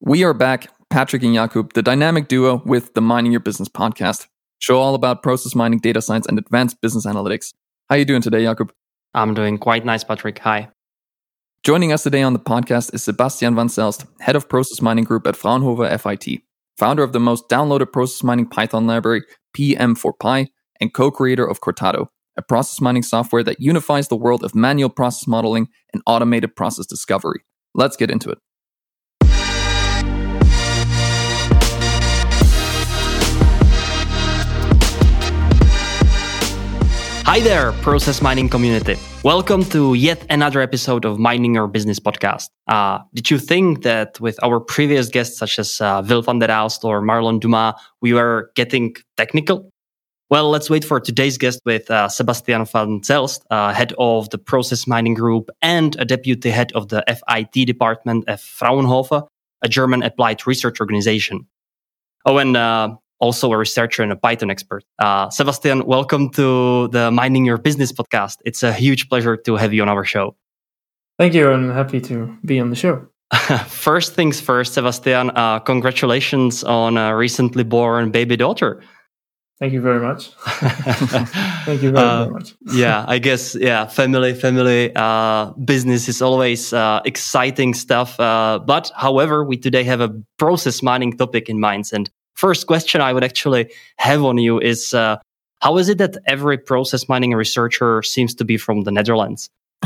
We are back, Patrick and Jakub, the dynamic duo with the Mining Your Business podcast. Show all about process mining, data science, and advanced business analytics. How are you doing today, Jakub? I'm doing quite nice, Patrick. Hi. Joining us today on the podcast is Sebastian van Zelst, head of process mining group at Fraunhofer FIT, founder of the most downloaded process mining Python library, PM4Py, and co-creator of Cortado, a process mining software that unifies the world of manual process modeling and automated process discovery. Let's get into it. Hi there, process mining community. Welcome to yet another episode of Mining Your Business podcast. Uh, did you think that with our previous guests, such as uh, Wil van der Aalst or Marlon Dumas, we were getting technical? Well, let's wait for today's guest with uh, Sebastian van Zelst, uh, head of the process mining group and a deputy head of the FIT department at Fraunhofer, a German applied research organization. Oh, and uh, also a researcher and a Python expert. Uh, Sebastian, welcome to the Mining Your Business podcast. It's a huge pleasure to have you on our show. Thank you. I'm happy to be on the show. first things first, Sebastian, uh, congratulations on a recently born baby daughter. Thank you very much. Thank you very, uh, very much. yeah, I guess yeah, family, family, uh, business is always uh, exciting stuff. Uh, but however, we today have a process mining topic in mind, and first question I would actually have on you is uh, how is it that every process mining researcher seems to be from the Netherlands?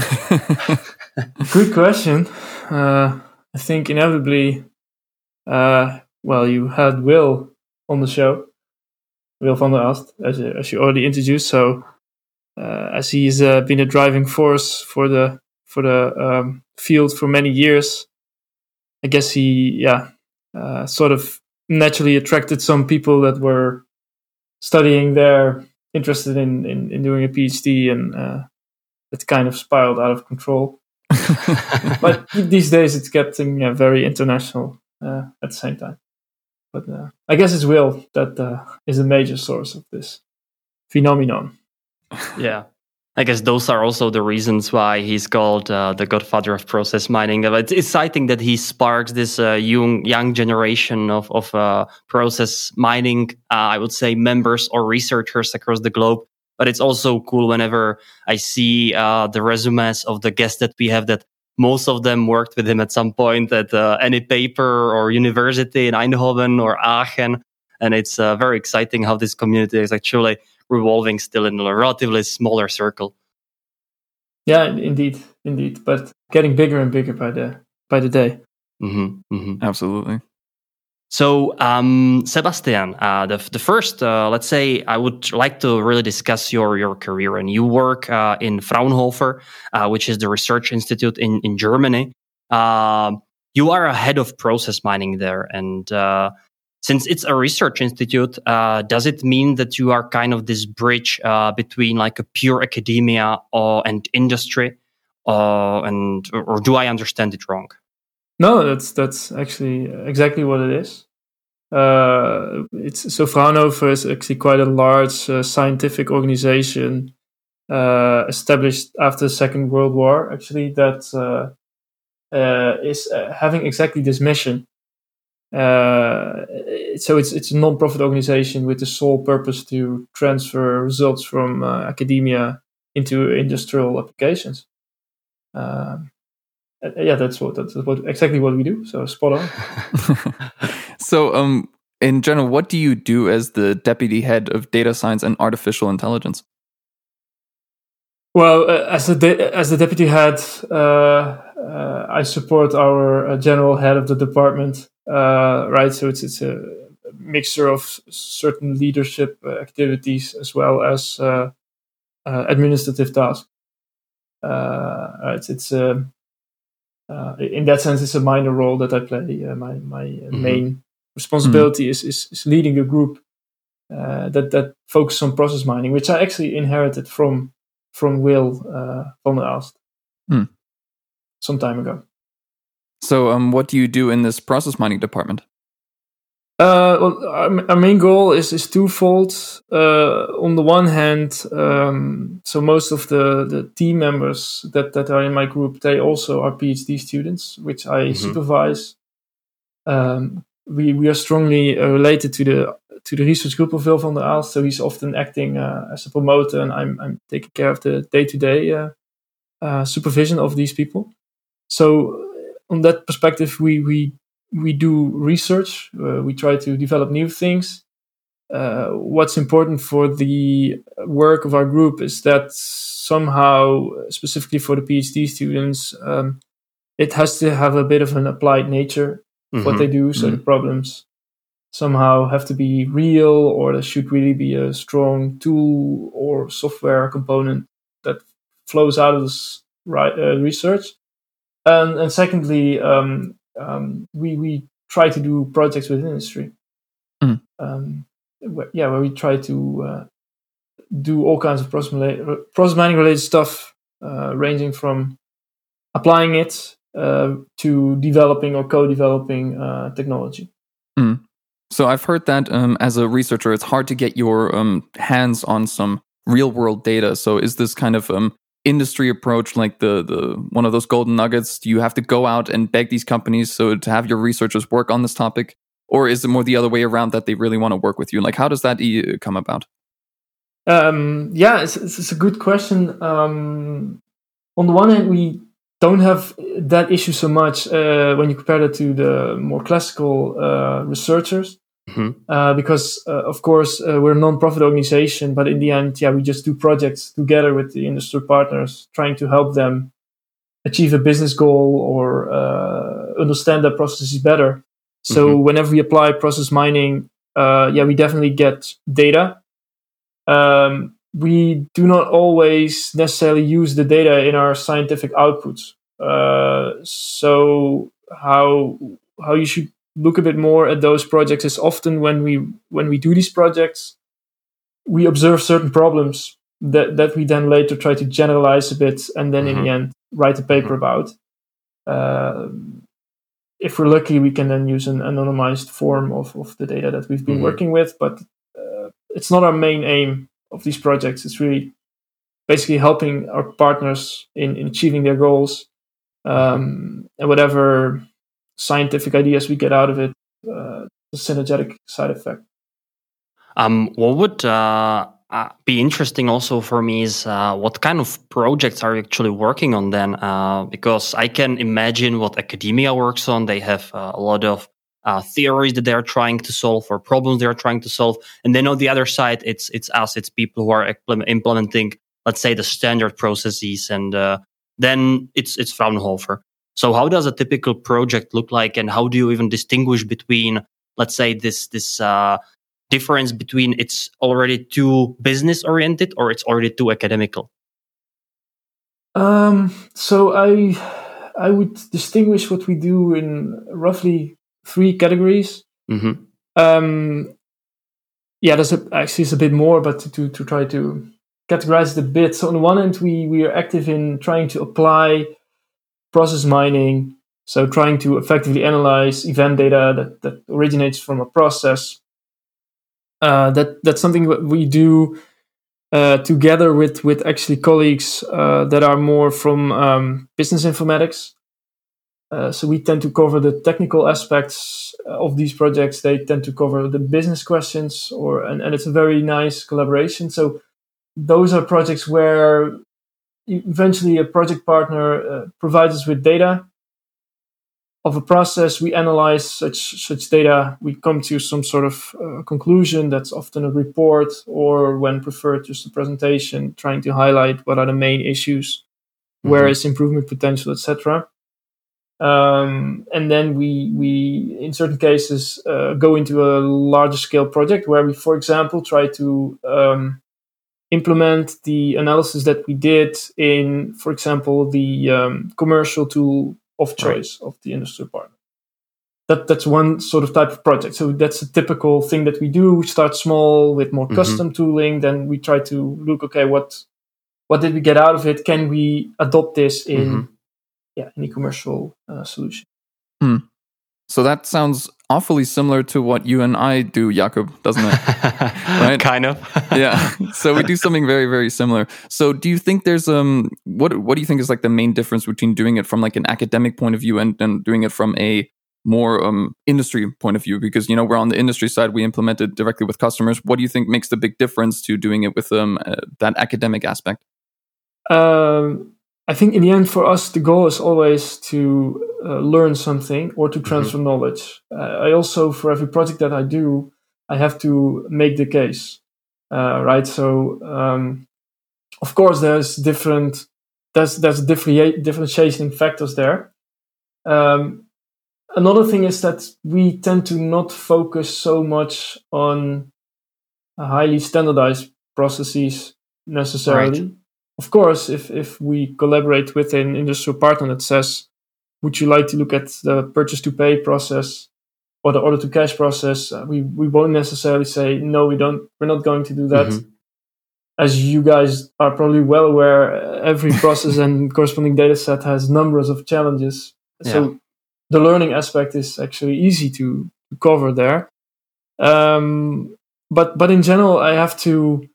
Good question. Uh, I think inevitably, uh, well, you had Wil on the show, Wil van der Aalst, as, as you already introduced. So, uh, as he's uh, been a driving force for the for the um, field for many years, I guess he, yeah, uh, sort of naturally attracted some people that were studying there, interested in, in, in doing a PhD, and uh, it kind of spiraled out of control. but these days it's getting uh, very international uh, at the same time. But uh, I guess it's Wil that uh, is a major source of this phenomenon. Yeah, I guess those are also the reasons why he's called uh, the godfather of process mining. It's exciting that he sparks this uh, young young generation of of uh, process mining. Uh, I would say members or researchers across the globe. But it's also cool whenever I see uh, the resumes of the guests that we have that most of them worked with him at some point at uh, any paper or university in Eindhoven or Aachen. And it's very exciting how this community is actually revolving still in a relatively smaller circle. Yeah, indeed, indeed, but getting bigger and bigger by the by the day. Mm-hmm, mm-hmm. Absolutely. So, um, Sebastian, uh, the the first, uh, let's say, I would like to really discuss your your career, and you work uh, in Fraunhofer, uh, which is the research institute in in Germany. Uh, you are a head of process mining there, and uh, since it's a research institute, uh, does it mean that you are kind of this bridge uh, between like a pure academia or and industry, uh, and or do I understand it wrong? No, that's that's actually exactly what it is. Uh, it's so Fraunhofer is actually quite a large uh, scientific organization uh, established after the Second World War. Actually, that is having exactly this mission uh, so it's it's a non-profit organization with the sole purpose to transfer results from uh, academia into industrial applications. Um, yeah, that's what that's what exactly what we do. So spot on. so, um, in general, what do you do as the deputy head of data science and artificial intelligence? Well, uh, as the de- as the deputy head, uh, uh, I support our general head of the department uh, right? So it's it's a mixture of certain leadership uh, activities as well as uh, uh administrative tasks. Uh, right? It's um, uh, in that sense, it's a minor role that I play. my my mm-hmm. main responsibility mm-hmm. is, is, is leading a group that that focuses on process mining, which I actually inherited from from Wil uh, van der Aalst mm. some time ago. So, um, what do you do in this process mining department? Uh, well, our, our, main goal is is twofold. Uh, on the one hand, um, so most of the, the team members that, that are in my group, they also are PhD students, which I mm-hmm. supervise. Um, we we are strongly uh, related to the to the research group of Wil van der Aalst, so he's often acting uh, as a promoter, and I'm I'm taking care of the day to day supervision of these people. So, on that perspective, we we we do research. Uh, we try to develop new things. Uh, what's important for the work of our group is that somehow, specifically for the PhD students, um, it has to have a bit of an applied nature mm-hmm. what they do. So mm-hmm. the problems somehow have to be real, or there should really be a strong tool or software component that flows out of this right, uh, research. And, and secondly, um, um, we we try to do projects with industry. Mm. Um, where, yeah, where we try to uh, do all kinds of process, mining related stuff, uh, ranging from applying it uh, to developing or co-developing uh, technology. Mm. So I've heard that um, as a researcher, it's hard to get your um, hands on some real world data. So is this kind of um, industry approach like the the one of those golden nuggets? Do you have to go out and beg these companies so to have your researchers work on this topic, or is it more the other way around that they really want to work with you? Like, how does that come about? Um, yeah, it's, it's, a good question. Um, on the one hand, we don't have that issue so much uh, when you compare it to the more classical uh, researchers. Mm-hmm. Uh, because uh, of course uh, we're a non-profit organization, but in the end, yeah, we just do projects together with the industry partners, trying to help them achieve a business goal or uh, understand their processes better. So mm-hmm. whenever we apply process mining, uh, yeah, we definitely get data. Um, we do not always necessarily use the data in our scientific outputs. Uh, so how how you should look a bit more at those projects is often when we when we do these projects we observe certain problems that that we then later try to generalize a bit and then mm-hmm. in the end write a paper mm-hmm. about uh, if we're lucky we can then use an anonymized form of, of the data that we've been mm-hmm. working with but uh, it's not our main aim of these projects it's really basically helping our partners in, in achieving their goals um, and whatever scientific ideas we get out of it, uh, the synergetic side effect. Um, what would uh, uh, be interesting also for me is uh, what kind of projects are you actually working on then? Uh, because I can imagine what academia works on. They have uh, a lot of theories that they are trying to solve or problems they are trying to solve, and then on the other side, it's it's us, it's people who are implementing, let's say, the standard processes, and then it's it's Fraunhofer. So how does a typical project look like, and how do you even distinguish between, let's say, this this uh, difference between it's already too business oriented or it's already too academical? Um, so I I would distinguish what we do in roughly three categories. Mm-hmm. Um, yeah, there's a, actually it's a bit more, but to, to, to try to categorize it a bit. So on the one hand, we we are active in trying to apply process mining, so trying to effectively analyze event data that, that originates from a process. Uh, that that's something that we do uh, together with with actually colleagues uh, that are more from um, business informatics. Uh, so we tend to cover the technical aspects of these projects. They tend to cover the business questions, or and, and it's a very nice collaboration. So those are projects where eventually a project partner uh, provides us with data of a process. We analyze such such data. We come to some sort of uh, conclusion that's often a report or when preferred just a presentation trying to highlight what are the main issues mm-hmm. where is improvement potential etc um, and then we we in certain cases uh, go into a larger scale project where we for example try to um, implement the analysis that we did in, for example, the um, commercial tool of choice right. of the industry partner. That, that's one sort of type of project. So that's a typical thing that we do. We start small with more mm-hmm. custom tooling. Then we try to look, okay, what what did we get out of it? Can we adopt this in mm-hmm. yeah any commercial uh, solution? Hmm. So that sounds awfully similar to what you and I do, Jakub, doesn't it? right? kind of. yeah. So we do something very, very similar. So do you think there's um what what do you think is like the main difference between doing it from like an academic point of view and, and doing it from a more um, industry point of view? Because you know we're on the industry side, we implement it directly with customers. What do you think makes the big difference to doing it with um, uh, that academic aspect? Um, I think in the end, for us, the goal is always to uh, learn something or to transfer mm-hmm. knowledge. Uh, I also, for every project that I do, I have to make the case, uh, right? So, um, of course, there's different there's there's different differentiating factors there. Um, another thing is that we tend to not focus so much on highly standardized processes necessarily. Right of course, if, if we collaborate with an industrial partner that says, would you like to look at the purchase to pay process or the order to cash process? Uh, we, we won't necessarily say, no, we don't, we're not going to do that. Mm-hmm. As you guys are probably well aware, every process and corresponding data set has numbers of challenges. Yeah. So the learning aspect is actually easy to, to cover there. Um, but, but in general, I have to,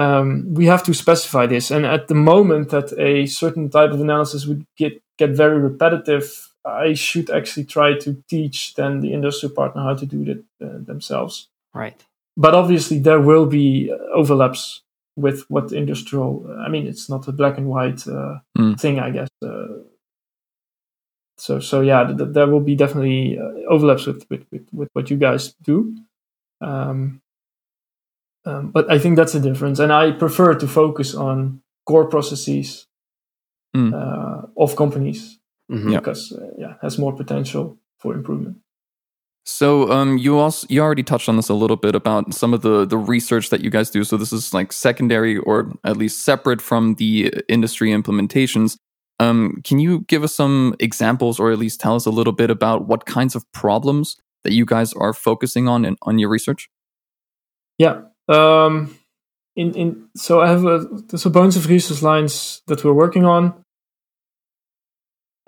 um, we have to specify this. And at the moment that a certain type of analysis would get get very repetitive, I should actually try to teach then the industrial partner how to do it uh, themselves. Right. But obviously, there will be overlaps with what industrial. I mean, it's not a black and white uh, mm. thing, I guess. Uh, so, so yeah, th- th- there will be definitely uh, overlaps with, with, with, with, what you guys do. Um, um, but I think that's the difference. And I prefer to focus on core processes mm. uh, of companies mm-hmm. because uh, yeah, has more potential for improvement. So um, you also you already touched on this a little bit about some of the the research that you guys do. So this is like secondary or at least separate from the industry implementations. Um, can you give us some examples or at least tell us a little bit about what kinds of problems that you guys are focusing on in, on your research? Yeah, um, in in so I have a, there's a bunch of research lines that we're working on.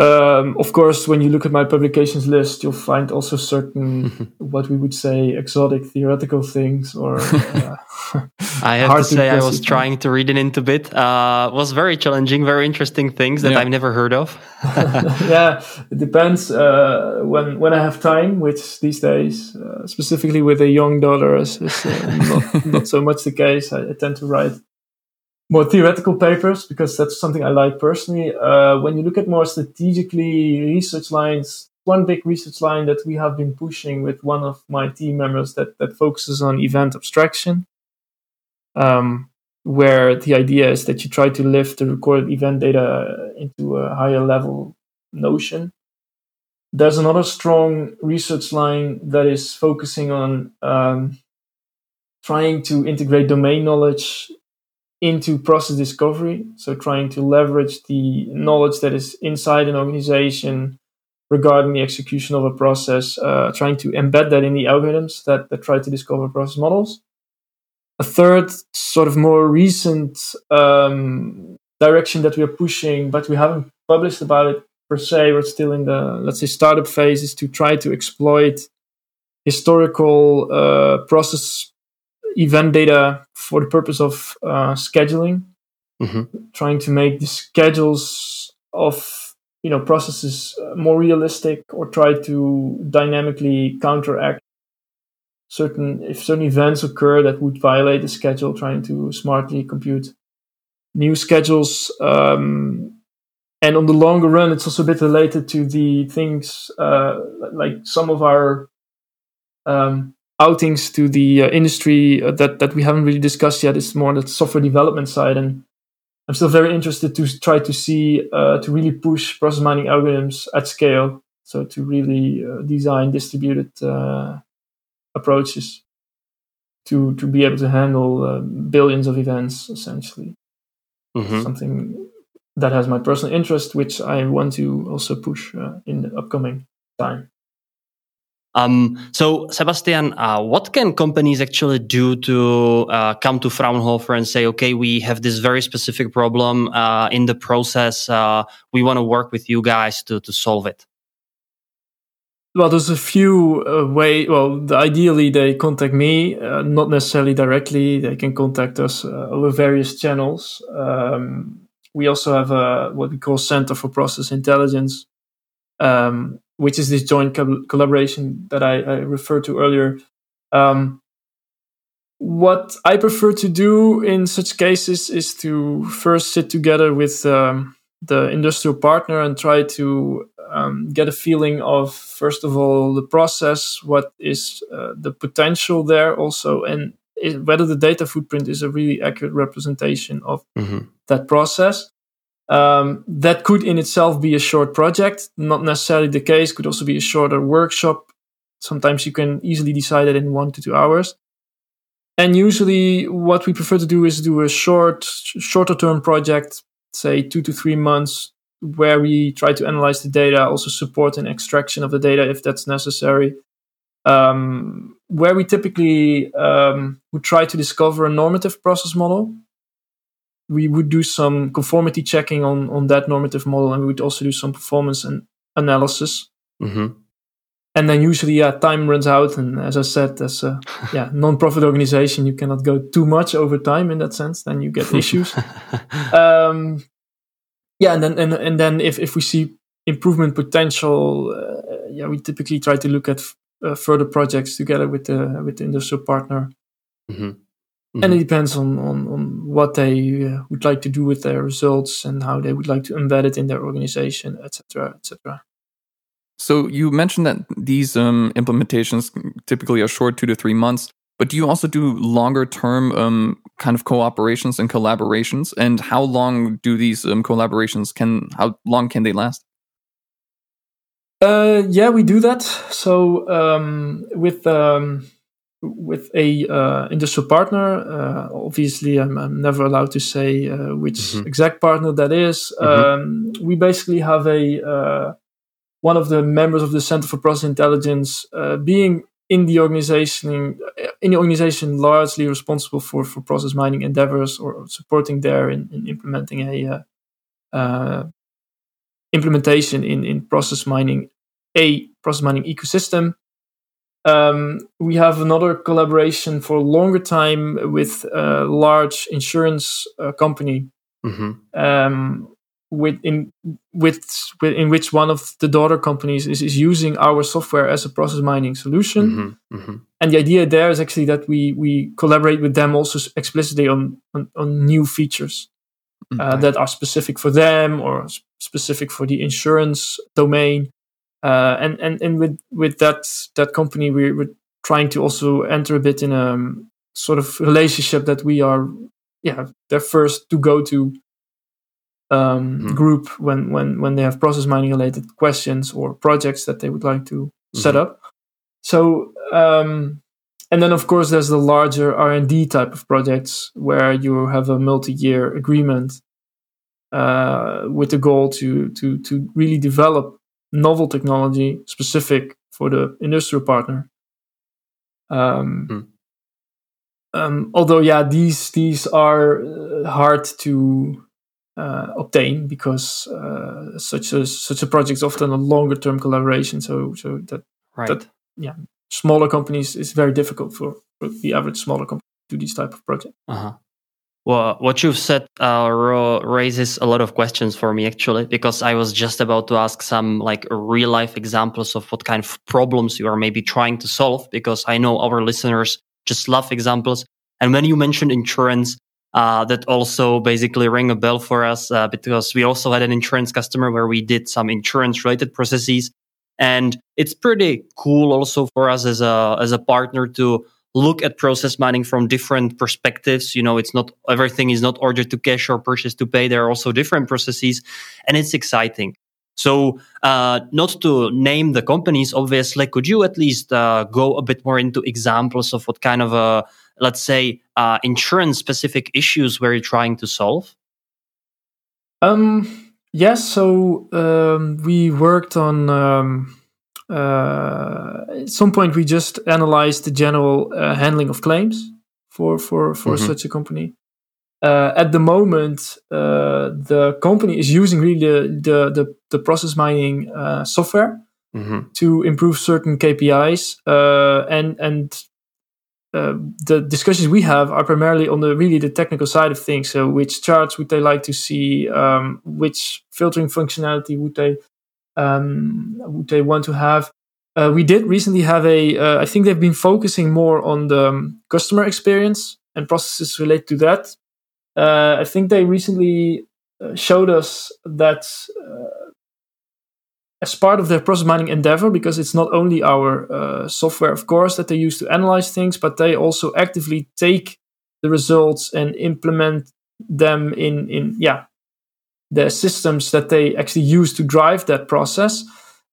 Um, of course, when you look at my publications list, you'll find also certain what we would say exotic theoretical things or. Uh, I have to say, I was trying to read it into bit. Uh, was very challenging, very interesting things that yeah. I've never heard of. yeah, it depends uh, when when I have time, which these days, uh, specifically with a young daughter, is, uh, not, not so much the case. I, I tend to write more theoretical papers because that's something I like personally. Uh, when you look at more strategically research lines, one big research line that we have been pushing with one of my team members that, that focuses on event abstraction, um, where the idea is that you try to lift the recorded event data into a higher level notion. There's another strong research line that is focusing on um, trying to integrate domain knowledge into process discovery. So trying to leverage the knowledge that is inside an organization regarding the execution of a process, uh, trying to embed that in the algorithms that, that try to discover process models. A third, sort of more recent um, direction that we are pushing, but we haven't published about it per se. We're still in the, let's say, startup phase, is to try to exploit historical uh, process event data for the purpose of uh, scheduling, mm-hmm. trying to make the schedules of you know processes uh, more realistic, or try to dynamically counteract certain if certain events occur that would violate the schedule, trying to smartly compute new schedules. Um, and on the longer run, it's also a bit related to the things uh, like some of our um, outings to the uh, industry uh, that that we haven't really discussed yet is more on the software development side, and I'm still very interested to try to see uh, to really push process mining algorithms at scale. So to really uh, design distributed uh, approaches to to be able to handle uh, billions of events essentially. Mm-hmm. Something that has my personal interest, which I want to also push in the upcoming time. Um, so, Sebastian, uh, what can companies actually do to uh, come to Fraunhofer and say, okay, we have this very specific problem uh, in the process. Uh, we want to work with you guys to, to solve it? Well, there's a few uh, way. Well, ideally, they contact me, uh, not necessarily directly. They can contact us over various channels. Um, we also have a what we call Center for Process Intelligence, um, which is this joint co- collaboration that I, I, referred to earlier. Um, what I prefer to do in such cases is to first sit together with um, the industrial partner and try to um, get a feeling of, first of all, the process, what is uh, the potential there also, and whether the data footprint is a really accurate representation of mm-hmm. that process. Um, that could in itself be a short project, not necessarily the case, could also be a shorter workshop. Sometimes you can easily decide it in one to two hours. And usually, what we prefer to do is do a short, shorter term project, say two to three months, where we try to analyze the data, also support an extraction of the data if that's necessary. Um, where we typically um, would try to discover a normative process model, we would do some conformity checking on, on that normative model, and we would also do some performance and analysis. Mm-hmm. And then usually, yeah, time runs out, and as I said, as a yeah non-profit organization, you cannot go too much over time in that sense. Then you get issues. um, yeah, and then and, and then if, if we see improvement potential, uh, yeah, we typically try to look at uh, further projects together with the with the industrial partner. Mm-hmm. Mm-hmm. And it depends on, on, on what they uh, would like to do with their results and how they would like to embed it in their organization, etc., etc. So you mentioned that these um, implementations typically are short, two to three months. But do you also do longer term um, kind of cooperations and collaborations? And how long do these um, collaborations can? How long can they last? Uh, yeah, we do that. So um, with um, with a uh, industrial partner, uh, obviously I'm, I'm, never allowed to say uh, which mm-hmm. exact partner that is. Mm-hmm. Um, we basically have a uh, one of the members of the Center for Process Intelligence uh, being in the organization in the organization largely responsible for for process mining endeavors or supporting there in, in implementing a uh, uh, implementation in in process mining a process mining ecosystem um, we have another collaboration for a longer time with a large insurance uh, company mm-hmm. um, with in with, with, in which one of the daughter companies is, is using our software as a process mining solution. Mm-hmm, mm-hmm. And the idea there is actually that we we collaborate with them also explicitly on on, on new features uh, uh, that are specific for them or specific for the insurance domain. Uh, and and and with with that that company, we, we're trying to also enter a bit in a um, sort of relationship that we are yeah their first to go to um, mm. group when when when they have process mining related questions or projects that they would like to mm-hmm. set up. So um, and then of course there's the larger R and D type of projects where you have a multi-year agreement uh, with the goal to to to really develop novel technology specific for the industrial partner. Um, mm. um, although, yeah, these these are uh, hard to uh, obtain because uh, such a such a project is often a longer term collaboration. So so that right. that yeah, smaller companies is very difficult for, for the average smaller company to do these type of projects. Uh-huh. Well, what you've said uh, raises a lot of questions for me actually, because I was just about to ask some like real life examples of what kind of problems you are maybe trying to solve, because I know our listeners just love examples. And when you mentioned insurance, uh, that also basically rang a bell for us uh, because we also had an insurance customer where we did some insurance related processes. And it's pretty cool also for us as a, as a partner to look at process mining from different perspectives. You know, it's not everything is not order to cash or purchase to pay. There are also different processes and it's exciting. So, uh, not to name the companies, obviously, could you at least uh, go a bit more into examples of what kind of, uh, let's say, uh, insurance specific issues were you trying to solve? Um, yes. So, um, we worked on, um, at some point we just analyzed the general uh, handling of claims for for for mm-hmm. such a company. Uh, at the moment, uh, the company is using really the the the, the process mining uh, software mm-hmm. to improve certain KPIs, uh, and and the discussions we have are primarily on the really the technical side of things. So, which charts would they like to see? Um, which filtering functionality would they um, they want to have? Uh, we did recently have a. Uh, I think they've been focusing more on the um, customer experience and processes related to that. Uh, I think they recently uh, showed us that uh, as part of their process mining endeavor, because it's not only our uh, software, of course, that they use to analyze things, but they also actively take the results and implement them in in yeah the systems that they actually use to drive that process.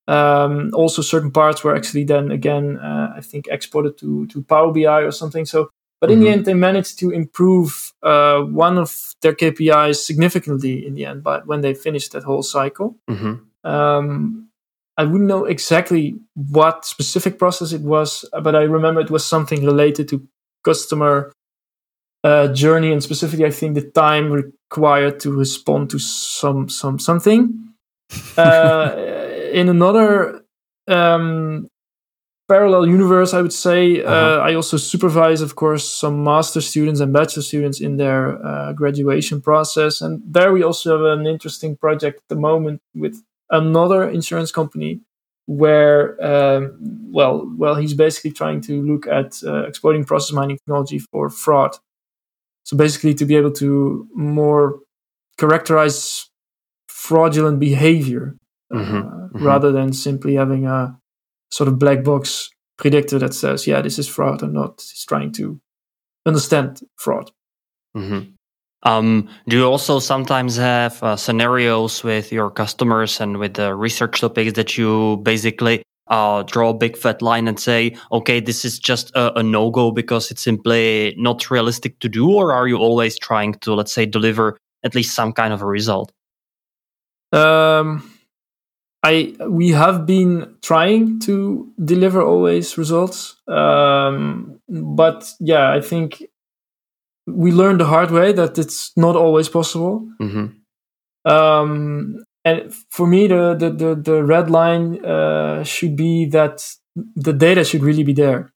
Um, also, certain parts were actually then again, uh, I think, exported to to Power BI or something. So, but in mm-hmm. the end, they managed to improve uh, one of their KPIs significantly in the end. But when they finished that whole cycle, mm-hmm. um, I wouldn't know exactly what specific process it was, but I remember it was something related to customer uh, journey and specifically I think the time required to respond to some some something. Uh, in another um, parallel universe, I would say uh, uh-huh. I also supervise, of course, some master students and bachelor students in their uh, graduation process, and there we also have an interesting project at the moment with another insurance company where um, well well he's basically trying to look at uh, exploiting process mining technology for fraud so basically, to be able to more characterize fraudulent behavior mm-hmm, uh, mm-hmm. rather than simply having a sort of black box predictor that says, yeah, this is fraud or not. It's trying to understand fraud. Mm-hmm. Um, do you also sometimes have uh, scenarios with your customers and with the research topics that you basically uh, draw a big fat line and say, okay, this is just a, a no go because it's simply not realistic to do? Or are you always trying to, let's say, deliver at least some kind of a result? Um, I we have been trying to deliver always results, um, but yeah, I think we learned the hard way that it's not always possible. Mm-hmm. Um, and for me the the the, the red line uh, should be that the data should really be there.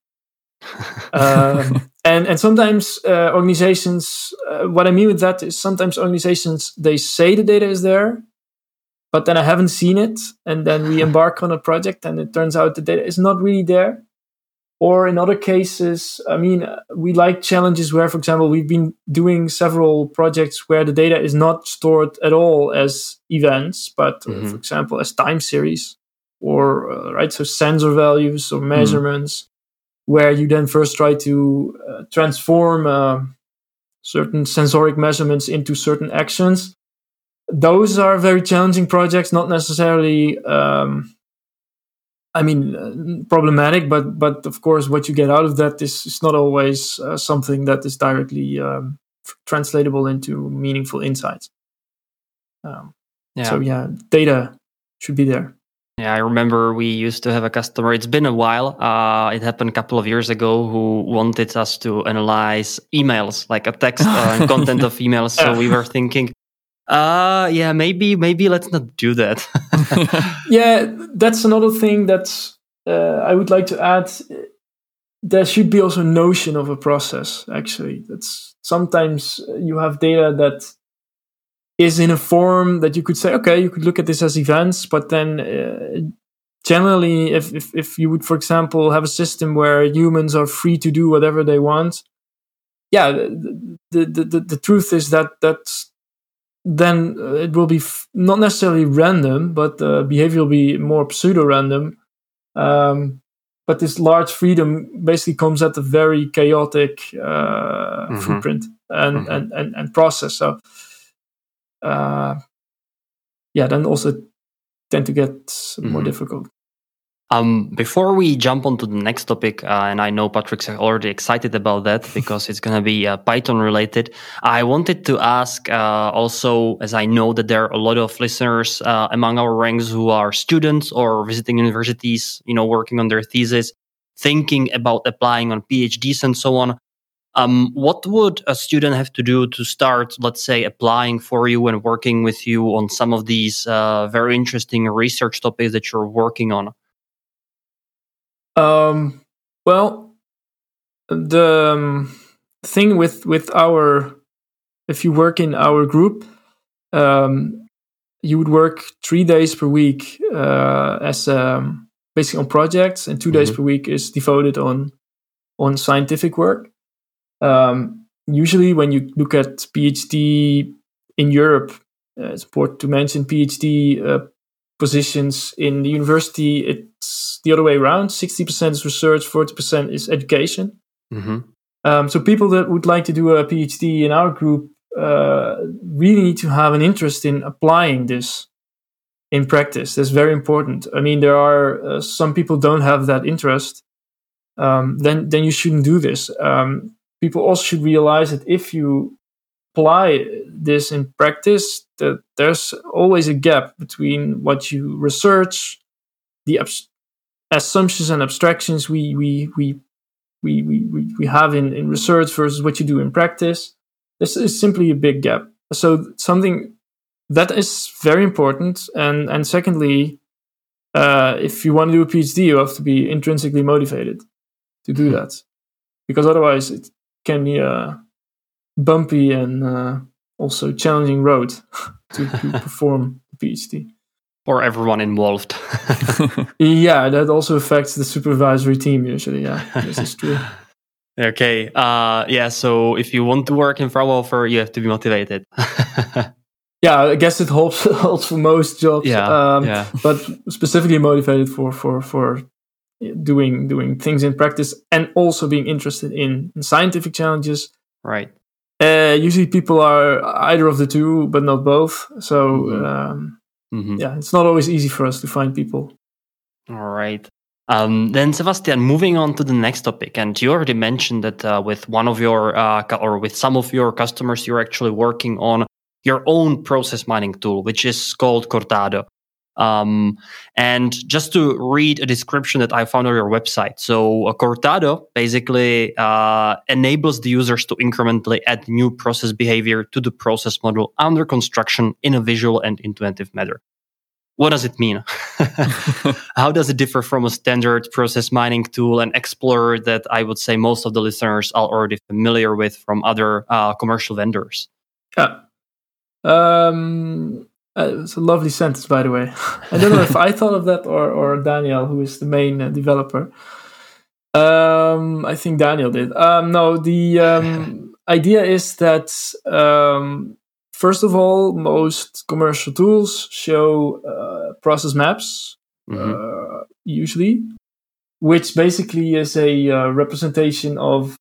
Um, and and sometimes uh, organizations uh, what i mean with that is sometimes organizations they say the data is there but then i haven't seen it. And then we embark on a project and it turns out the data is not really there or in other cases, I mean, we like challenges where, for example, we've been doing several projects where the data is not stored at all as events, but mm-hmm. for example, as time series or, uh, right, so sensor values or mm-hmm. measurements, mm-hmm. where you then first try to uh, transform uh, certain sensoric measurements into certain actions. Those are very challenging projects, not necessarily. Um, I mean, uh, problematic, but but of course, what you get out of that is, is not always uh, something that is directly um, translatable into meaningful insights. Um, yeah. So yeah, data should be there. Yeah, I remember we used to have a customer. It's been a while. Uh, it happened a couple of years ago. Who wanted us to analyze emails, like a text uh, and content of emails. So we were thinking, uh yeah, maybe maybe let's not do that. yeah, that's another thing that uh, I would like to add. There should be also a notion of a process. Actually, that's sometimes you have data that is in a form that you could say, okay, you could look at this as events, but then uh, generally, if, if if you would, for example, have a system where humans are free to do whatever they want, yeah, the the the, the truth is that that's then uh, it will be f- not necessarily random, but the uh, behavior will be more pseudo random. Um, but this large freedom basically comes at a very chaotic uh, mm-hmm. footprint and, mm-hmm. and, and, and process. So, uh, yeah, then also tend to get mm-hmm. more difficult. Um, before we jump on to the next topic, uh, and I know Patrick's already excited about that because it's going to be uh, Python related. I wanted to ask uh, also, as I know that there are a lot of listeners uh, among our ranks who are students or visiting universities, you know, working on their thesis, thinking about applying on PhDs and so on. Um, what would a student have to do to start, let's say, applying for you and working with you on some of these uh, very interesting research topics that you're working on? Um, well, the um, thing with with our if you work in our group, um, you would work three days per week uh, as um, basically on projects, and 2 days Mhm. per week is devoted on on scientific work. Um, usually, when you look at PhD in Europe, uh, it's important to mention PhD uh, positions in the university. It's the other way around: sixty percent is research, forty percent is education. hmm Um, so people that would like to do a PhD in our group uh, really need to have an interest in applying this in practice. That's very important. I mean, there are uh, some people don't have that interest. Um, then then you shouldn't do this. Um, people also should realize that if you apply this in practice, that there's always a gap between what you research, the abs- assumptions and abstractions we we we we, we, we, have in, in research versus what you do in practice. This is simply a big gap. So something that is very important. And and secondly, uh, if you want to do a PhD, you have to be intrinsically motivated to do that, because otherwise it can be a bumpy and uh, also challenging road to, to perform a PhD. For everyone involved. Yeah, that also affects the supervisory team usually. Yeah, this is true. okay. Uh, yeah. So if you want to work in Fraunhofer, you have to be motivated. Yeah, I guess it holds holds for most jobs. yeah. um, yeah. but specifically motivated for for for doing doing things in practice and also being interested in, in scientific challenges. Right. Uh, usually, people are either of the two, but not both. So Mhm. um, hmm yeah, it's not always easy for us to find people. All right. Um, then, Sebastian, moving on to the next topic, and you already mentioned that uh, with one of your uh, or with some of your customers, you're actually working on your own process mining tool, which is called Cortado. Um, and just to read a description that I found on your website. So, Cortado basically uh, enables the users to incrementally add new process behavior to the process model under construction in a visual and intuitive manner. What does it mean? How does it differ from a standard process mining tool and explorer that I would say most of the listeners are already familiar with from other uh, commercial vendors? Yeah. Um, uh, it's a lovely sentence, by the way. I don't know if I thought of that or, or Daniel, who is the main uh, developer. Um, I think Daniel did. Um, no, the um, idea is that um, first of all, most commercial tools show uh, process maps, Mhm. uh, usually, which basically is a uh, representation of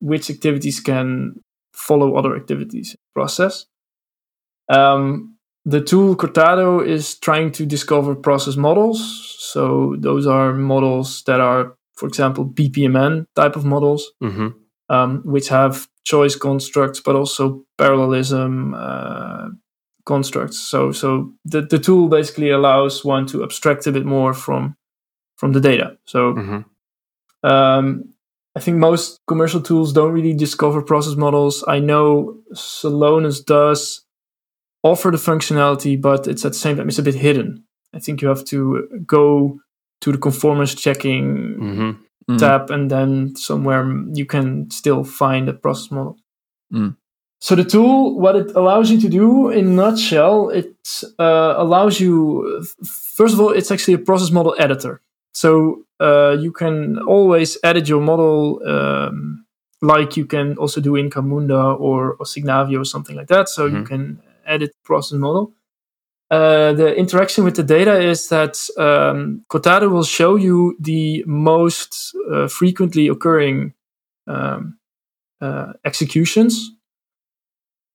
which activities can follow other activities in process. Um, the tool Cortado is trying to discover process models. So those are models that are, for example, BPMN type of models, Mhm. um, which have choice constructs, but also parallelism uh, constructs. So so the, the tool basically allows one to abstract a bit more from from the data. So Mhm. um, I think most commercial tools don't really discover process models. I know Celonis does offer the functionality, but it's at the same time it's a bit hidden. I think you have to go to the conformance checking Mhm. Mm. tab, and then somewhere you can still find a process model. Mm. So the tool, what it allows you to do, in nutshell, it uh, allows you. First of all, it's actually a process model editor. So uh, you can always edit your model, um, like you can also do in Camunda or, or Signavio or something like that. So you Mhm. can edit process model. Uh, the interaction with the data is that um, will show you the most uh, frequently occurring um, uh, executions.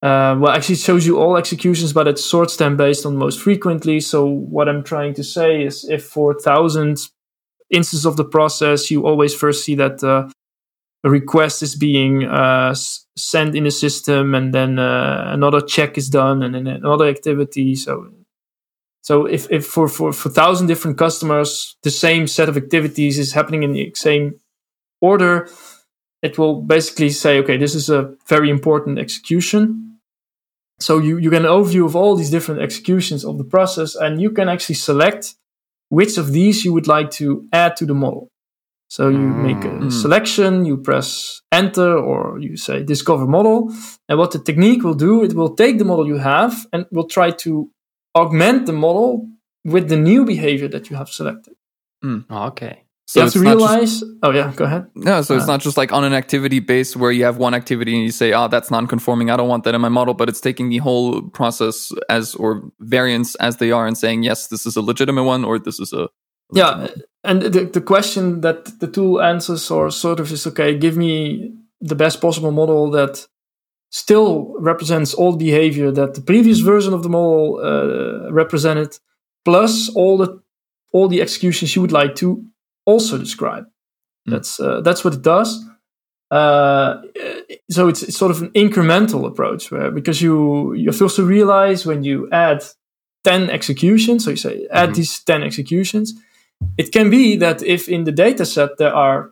Uh, well, actually, it shows you all executions, but it sorts them based on most frequently. So, what I'm trying to say is if for 1,000 instances of the process, you always first see that uh, a request is being uh, sent in the system, and then uh, another check is done, and then another activity. So, so if, if for, for, for thousand different customers, the same set of activities is happening in the same order, it will basically say, okay, this is a very important execution. So you, you get an overview of all these different executions of the process, and you can actually select which of these you would like to add to the model. So you make a Mm. selection, you press enter, or you say discover model. And what the technique will do, it will take the model you have and will try to augment the model with the new behavior that you have selected. Oh, okay. So you have to not just- realize. oh yeah, go ahead. No, so it's Uh, not just like on an activity base where you have one activity and you say, "Oh, that's non-conforming. I don't want that in my model." But it's taking the whole process as or variants as they are and saying, "Yes, this is a legitimate one," or "This is a Yeah, and the the question that the tool answers or sort of is okay. Give me the best possible model that still represents all behavior that the previous version of the model uh, represented, plus all the all the executions you would like to also describe. Mm. That's uh, that's what it does. Uh, so it's, it's sort of an incremental approach where because you you first to realize when you add 10 executions so you say add Mhm. these 10 executions it can be that if in the data set there are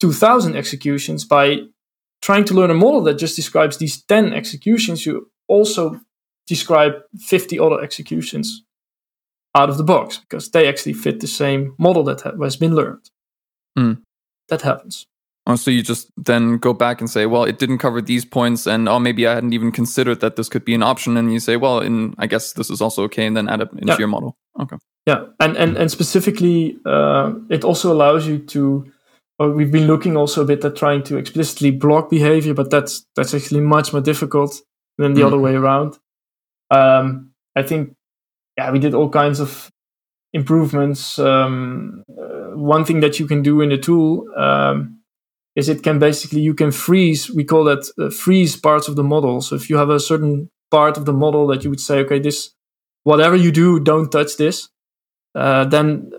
2000 executions by trying to learn a model that just describes these 10 executions you also describe 50 other executions out of the box because they actually fit the same model that has been learned Mm. that happens Oh, so you just then go back and say, well, it didn't cover these points, and oh, maybe I hadn't even considered that this could be an option. And you say, well, in I guess this is also okay, and then add it into Yeah. your model. Okay. Yeah, and and and specifically, uh, it also allows you to. Or we've been looking also a bit at trying to explicitly block behavior, but that's that's actually much more difficult than the Mhm. other way around. Um, I think, yeah, we did all kinds of improvements. Um, uh, one thing that you can do in the tool um, is it can basically you can freeze. We call that uh, freeze parts of the model. So if you have a certain part of the model that you would say, okay, this whatever you do, don't touch this uh, then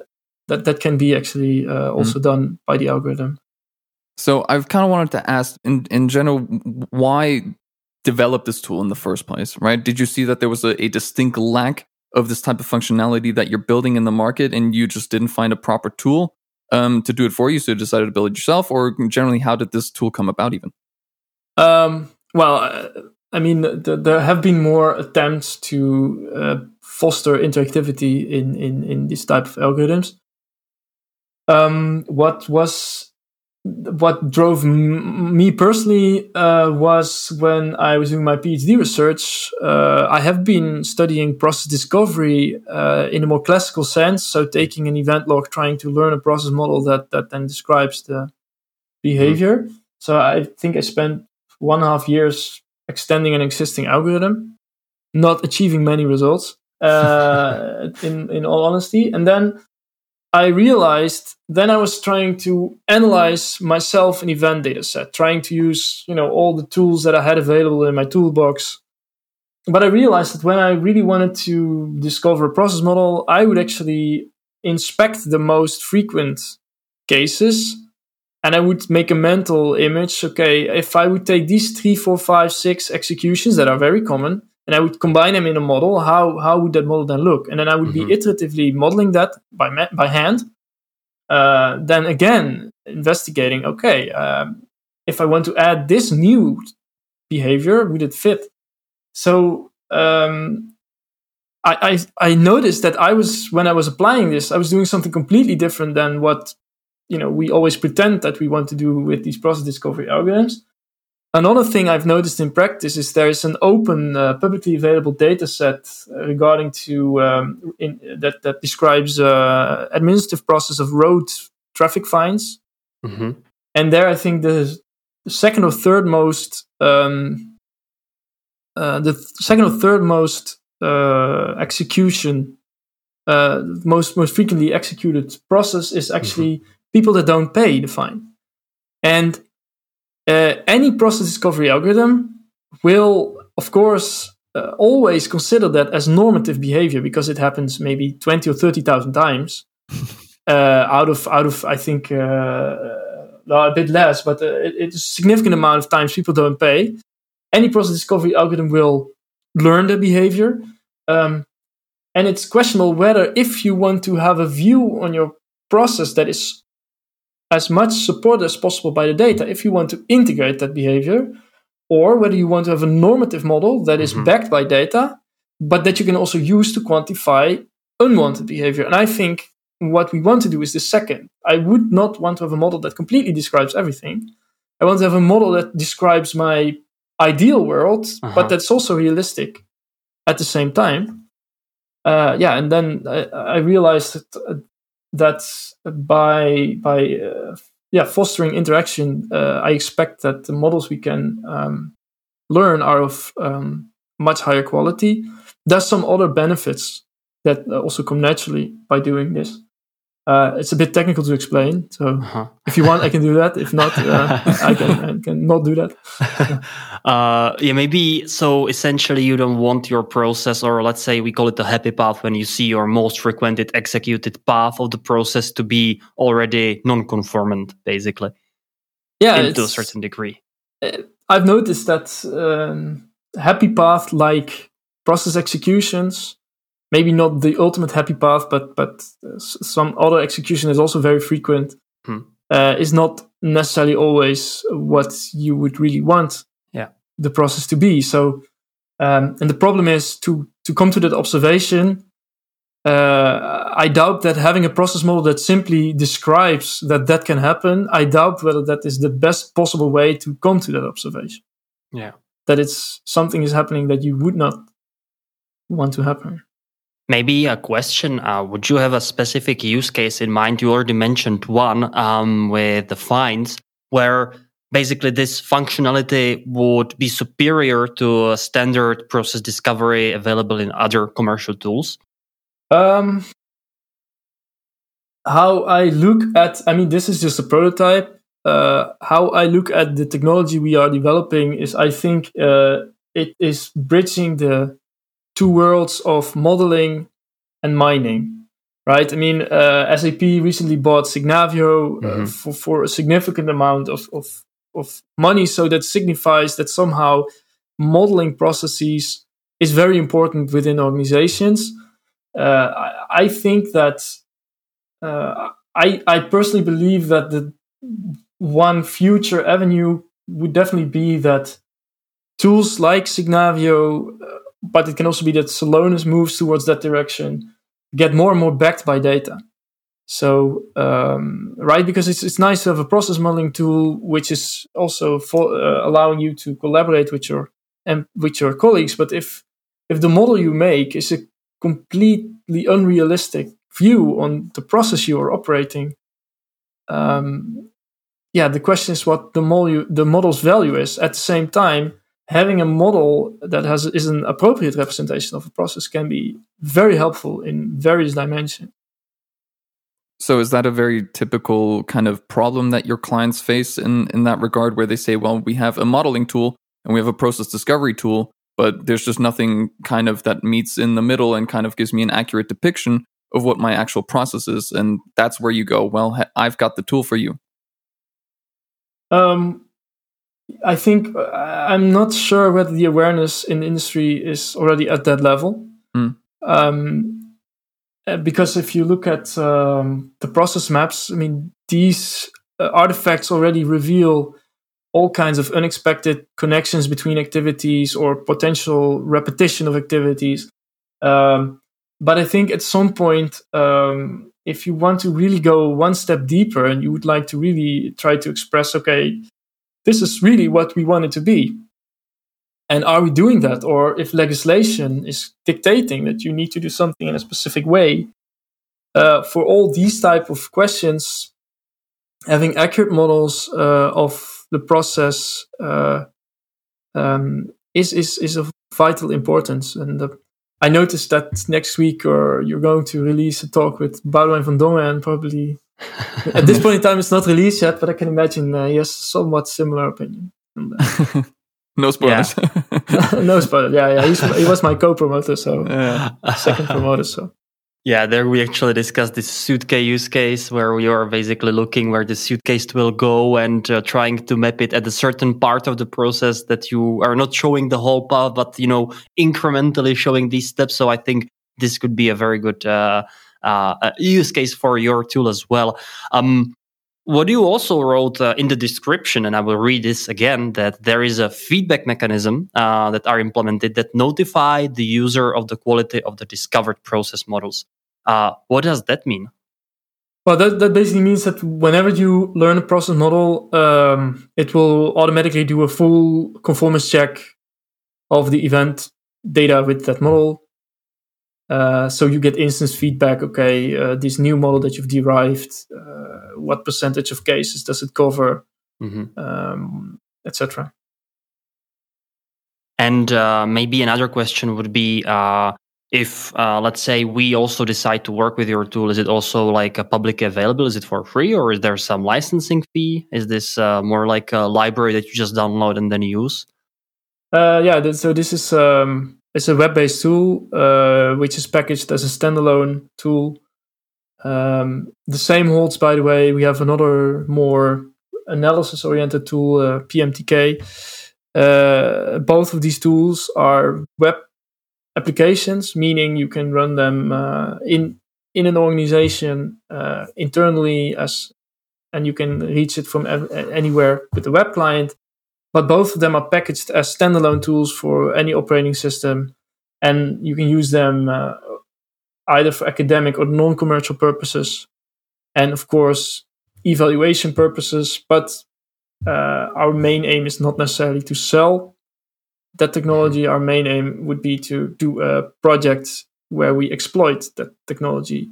that that can be actually uh, also done by the algorithm. So I've kind of wanted to ask, in in general, why develop this tool in the first place? Right? Did you see that there was a, a distinct lack of this type of functionality that you're building in the market, and you just didn't find a proper tool um, to do it for you, so you decided to build it yourself? Or generally, how did this tool come about? Even Um, well, uh, I mean, th- there have been more attempts to uh, foster interactivity in, in, in this type of algorithms. Um, what was what drove m- me personally uh, was when I was doing my PhD research. Uh, I have been studying process discovery uh, in a more classical sense, so taking an event log, trying to learn a process model that that then describes the behavior. So I think I spent one and a half years extending an existing algorithm, not achieving many results. Uh, in in all honesty, and then I realized then I was trying to analyze myself an event data set, trying to use, you know, all the tools that I had available in my toolbox. But I realized that when I really wanted to discover a process model, I would actually inspect the most frequent cases and I would make a mental image. Okay, if I would take these three, four, five, six executions that are very common, and I would combine them in a model, how how would that model then look? And then I would Mhm. be iteratively modeling that by ma- by hand. Uh, then again, investigating. Okay, um, if I want to add this new behavior, would it fit? So um, I, I I noticed that I was when I was applying this, I was doing something completely different than what you know we always pretend that we want to do with these process discovery algorithms. Another thing I've noticed in practice is there is an open, uh, publicly available data set uh, regarding to um, in, that that describes uh, administrative process of road traffic fines, hmm and there I think the, the second or third most um, uh, the th- second or third most uh, execution uh, most most frequently executed process is actually people that don't pay the fine and uh, any process discovery algorithm will of course uh, always consider that as normative behavior because it happens maybe 20 or 30,000 times uh, out of out of I think uh, well, a bit less, but uh, it, it's a significant amount of times people don't pay. Any process discovery algorithm will learn the behavior, um, and it's questionable whether if you want to have a view on your process that is as much support as possible by the data, if you want to integrate that behavior, or whether you want to have a normative model that is Mhm. backed by data, but that you can also use to quantify unwanted behavior. And I think what we want to do is the second. I would not want to have a model that completely describes everything. I want to have a model that describes my ideal world, Uh-huh. but that's also realistic at the same time. uh, yeah, and then I, I realized that, that by by uh, yeah fostering interaction, uh, I expect that the models we can um, learn are of um, much higher quality. There's some other benefits that also come naturally by doing this. Uh, it's a bit technical to explain, so uh-huh. if you want, I can do that. If not, uh, I can I can not do that. uh, yeah, maybe. So essentially, you don't want your process, or let's say we call it the happy path, when you see your most frequented executed path of the process to be already non-conformant, basically. Yeah, to a certain degree. Uh, I've noticed that um, happy path, like process executions, maybe not the ultimate happy path, but but some other execution is also very frequent. Hmm. Uh, is not necessarily always what you would really want yeah. the process to be. So, um, and the problem is to to come to that observation. Uh, I doubt that having a process model that simply describes that that can happen. I doubt whether that is the best possible way to come to that observation. Yeah, that it's something is happening that you would not want to happen. Maybe a question uh, Would you have a specific use case in mind? You already mentioned one um, with the fines, where basically this functionality would be superior to standard process discovery available in other commercial tools? Um, how I look at, I mean, this is just a prototype. Uh, how I look at the technology we are developing is, I think, uh, it is bridging the two worlds of modeling and mining, right? I mean, uh, SAP recently bought Signavio uh, mm-hmm. for, for a significant amount of, of, of money. So that signifies that somehow modeling processes is very important within organizations. Uh, I, I, think that uh, I, I personally believe that the one future avenue would definitely be that tools like Signavio uh, but it can also be that Celonis moves towards that direction, get more and more backed by data. So, um, right, because it's it's nice to have a process modeling tool which is also for, uh, allowing you to collaborate with your with your colleagues. But if if the model you make is a completely unrealistic view on the process you are operating, um, yeah, the question is what the model the model's value is. At the same time, having a model that has is an appropriate representation of a process can be very helpful in various dimensions. So is that a very typical kind of problem that your clients face in in that regard where they say, well, we have a modeling tool and we have a process discovery tool, but there's just nothing kind of that meets in the middle and kind of gives me an accurate depiction of what my actual process is and that's where you go, well, I've got the tool for you. Um I think uh, I'm not sure whether the awareness in the industry is already at that level. Mm. Um, uh, because if you look at um, the process maps, I mean, these uh, artifacts already reveal all kinds of unexpected connections between activities or potential repetition of activities. Um, but I think at some point, um, if you want to really go one step deeper and you would like to really try to express, okay, this is really what we want it to be. And are we doing that? Or if legislation is dictating that you need to do something in a specific way, uh, for all these type of questions, having accurate models uh, of the process uh, um, is, is, is of vital importance. And uh, I noticed that next week, or you're going to release a talk with Boudewijn van Dongen and probably At this point in time, it's not released yet, but I can imagine uh, he has somewhat similar opinion. no spoilers. No spoilers. Yeah, yeah. He's, he was my co-promoter, so yeah. second promoter. So yeah, there we actually discussed this suitcase use case where we are basically looking where the suitcase will go and uh, trying to map it at a certain part of the process that you are not showing the whole path, but you know incrementally showing these steps. So I think this could be a very good. Uh, uh, use case for your tool as well. Um, what you also wrote uh, in the description, and I will read this again, that there is a feedback mechanism uh, that are implemented that notify the user of the quality of the discovered process models. Uh, what does that mean? Well, that, that basically means that whenever you learn a process model, um, it will automatically do a full conformance check of the event data with that model Uh, so you get instant feedback. Okay, uh, this new model that you've derived, uh, what percentage of cases does it cover, mm-hmm. um, etc. And uh, maybe another question would be uh, if, uh, let's say, we also decide to work with your tool, is it also like a public available? Is it for free or is there some licensing fee? Is this more like a library that you just download and then use? yeah, so this is um, it's a web-based tool uh, which is packaged as a standalone tool. Um, the same holds, by the way. We have another more analysis-oriented tool, uh, PMTK. Uh, both of these tools are web applications, meaning you can run them uh, in in an organization uh, internally as, and you can reach it from ev- anywhere with the web client but both of them are packaged as standalone tools for any operating system, and you can use them uh, either for academic or non-commercial purposes, and of course evaluation purposes. But uh, our main aim is not necessarily to sell that technology. Our main aim would be to do a project where we exploit that technology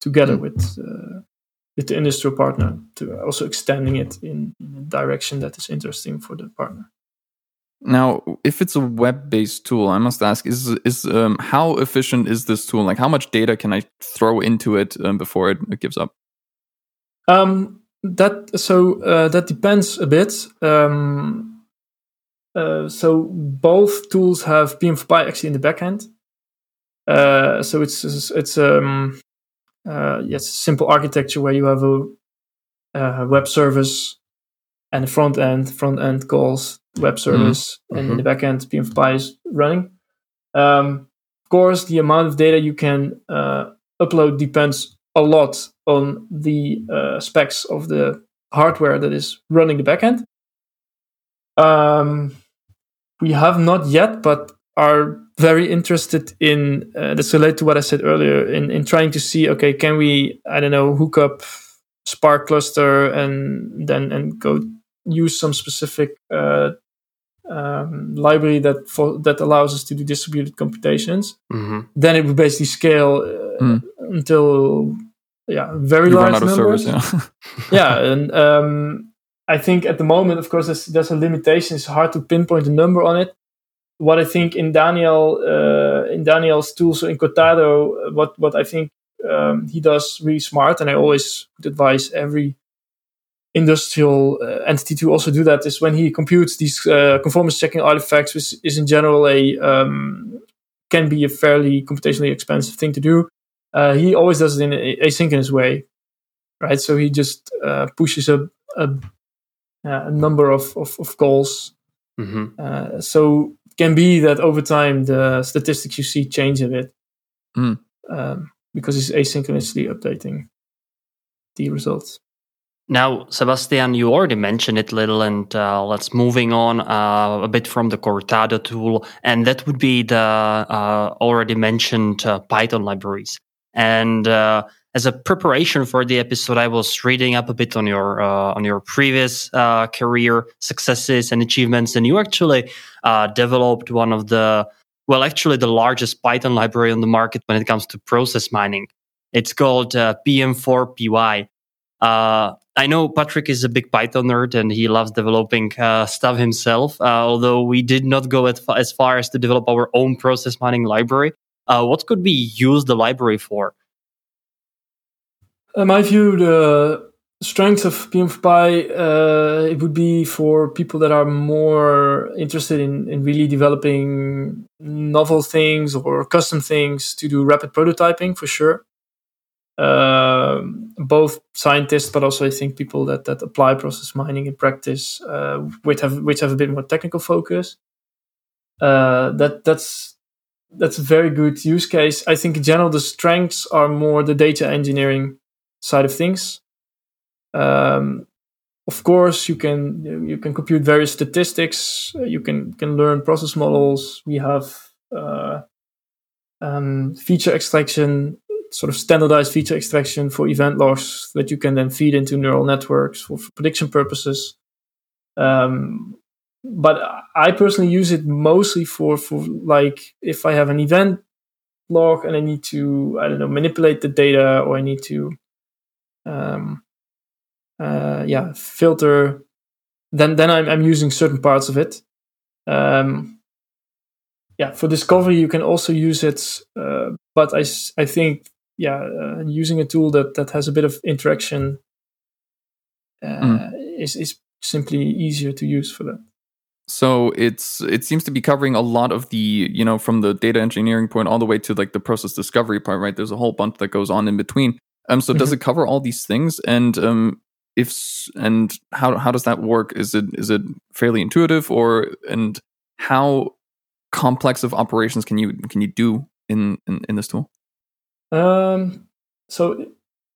together mm. with uh, with the industrial partner to also extending it in, in a direction that is interesting for the partner. Now, if it's a web-based tool, I must ask: is is um, how efficient is this tool? Like, how much data can I throw into it um, before it, it, gives up? Um, that so uh, that depends a bit. Um, uh, so both tools have PM4Py actually in the backend. Uh, so it's it's um uh, yes, simple architecture where you have a, a, web service and a front end. Front end calls web mm-hmm. service, mm-hmm. and in the back end, PM4Py is running. Um, of course, the amount of data you can uh, upload depends a lot on the uh, specs of the hardware that is running the backend. Um, we have not yet, but are very interested in uh, that's related to what I said earlier in in trying to see okay can we I don't know hook up Spark cluster and then and go use some specific uh, um, library that for, that allows us to do distributed computations. Mm-hmm. Then it would basically scale uh, mm. until yeah very you large numbers. Service, yeah. yeah, and um, I think at the moment, of course, there's, there's a limitation. It's hard to pinpoint a number on it what I think in Daniel uh, in Daniel's tools in Cortado, what what I think um, he does really smart, and I always would advise every industrial uh, entity to also do that is when he computes these uh, conformance checking artifacts, which is in general a um, can be a fairly computationally expensive thing to do. Uh, he always does it in a asynchronous way, right? So he just uh, pushes a, a, a number of, of, of calls. Mm-hmm. Uh, so can be that over time the statistics you see change a bit mm. um, because it's asynchronously updating the results. Now, Sebastian, you already mentioned it a little, and uh, let's moving on uh, a bit from the Cortado tool, and that would be the uh, already mentioned uh, Python libraries. And uh, as a preparation for the episode, I was reading up a bit on your uh, on your previous uh, career successes and achievements, and you actually uh, developed one of the well, actually the largest Python library on the market when it comes to process mining. It's called uh, PM4PY. Uh, I know Patrick is a big Python nerd and he loves developing uh, stuff himself. although we did not go as far as to develop our own process mining library, what could we use the library for? In my view, the strength of PM4Py, uh, it would be for people that are more interested in, in really developing novel things or custom things to do rapid prototyping for sure. Uh, both scientists, but also I think people that, that apply process mining in practice, uh, which have which have a bit more technical focus. Uh, that that's that's a very good use case. I think in general the strengths are more the data engineering side of things. Um, of course, you can you can compute various statistics. You can can learn process models. We have uh, um, feature extraction, sort of standardized feature extraction for event logs that you can then feed into neural networks for, for prediction purposes. Um, but I personally use it mostly for for like if I have an event log and I need to, I don't know, manipulate the data or I need to, um, uh, yeah, filter, then then I'm, I'm using certain parts of it. Um, yeah, for discovery you can also use it, uh, but I, I think yeah, uh, using a tool that that has a bit of interaction mm. is is simply easier to use for that. So it's it seems to be covering a lot of the you know from the data engineering point all the way to like the process discovery part, right? There's a whole bunch that goes on in between. Um, so mm-hmm. does it cover all these things? And um, if and how how does that work? Is it is it fairly intuitive or and how complex of operations can you can you do in in, in this tool? Um, so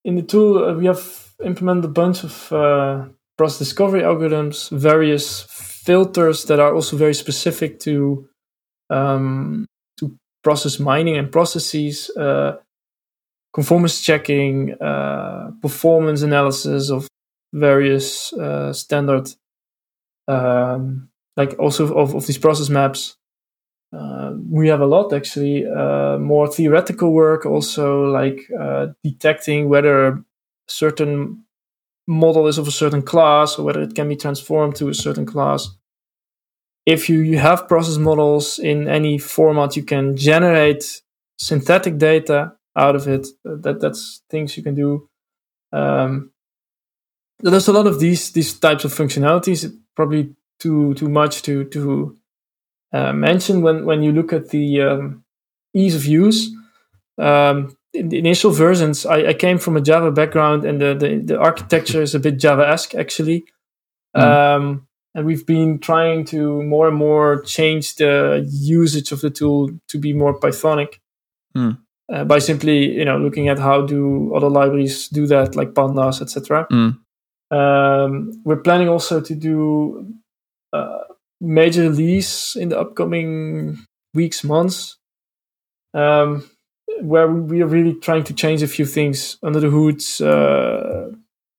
in the tool uh, we have implemented a bunch of uh, process discovery algorithms, various filters that are also very specific to um, to process mining and processes, uh, conformance checking, uh, performance analysis of various uh, standard, um, like also of, of these process maps. Uh, we have a lot actually, uh, more theoretical work also, like uh, detecting whether a certain model is of a certain class or whether it can be transformed to a certain class. If you, you have process models in any format, you can generate synthetic data out of it. That that's things you can do. Um, there's a lot of these these types of functionalities. Probably too too much to to uh, mention when when you look at the um, ease of use. Um, in the initial versions, I, I, came from a Java background, and the the, the architecture is a bit Java-esque actually. Mm. Um, and we've been trying to more and more change the usage of the tool to be more Pythonic. Mm. Uh, by simply, you know, looking at how do other libraries do that, like pandas, etc. Mm. Um, we're planning also to do uh, major release in the upcoming weeks, months. Um, where we are really trying to change a few things under the hoods, uh,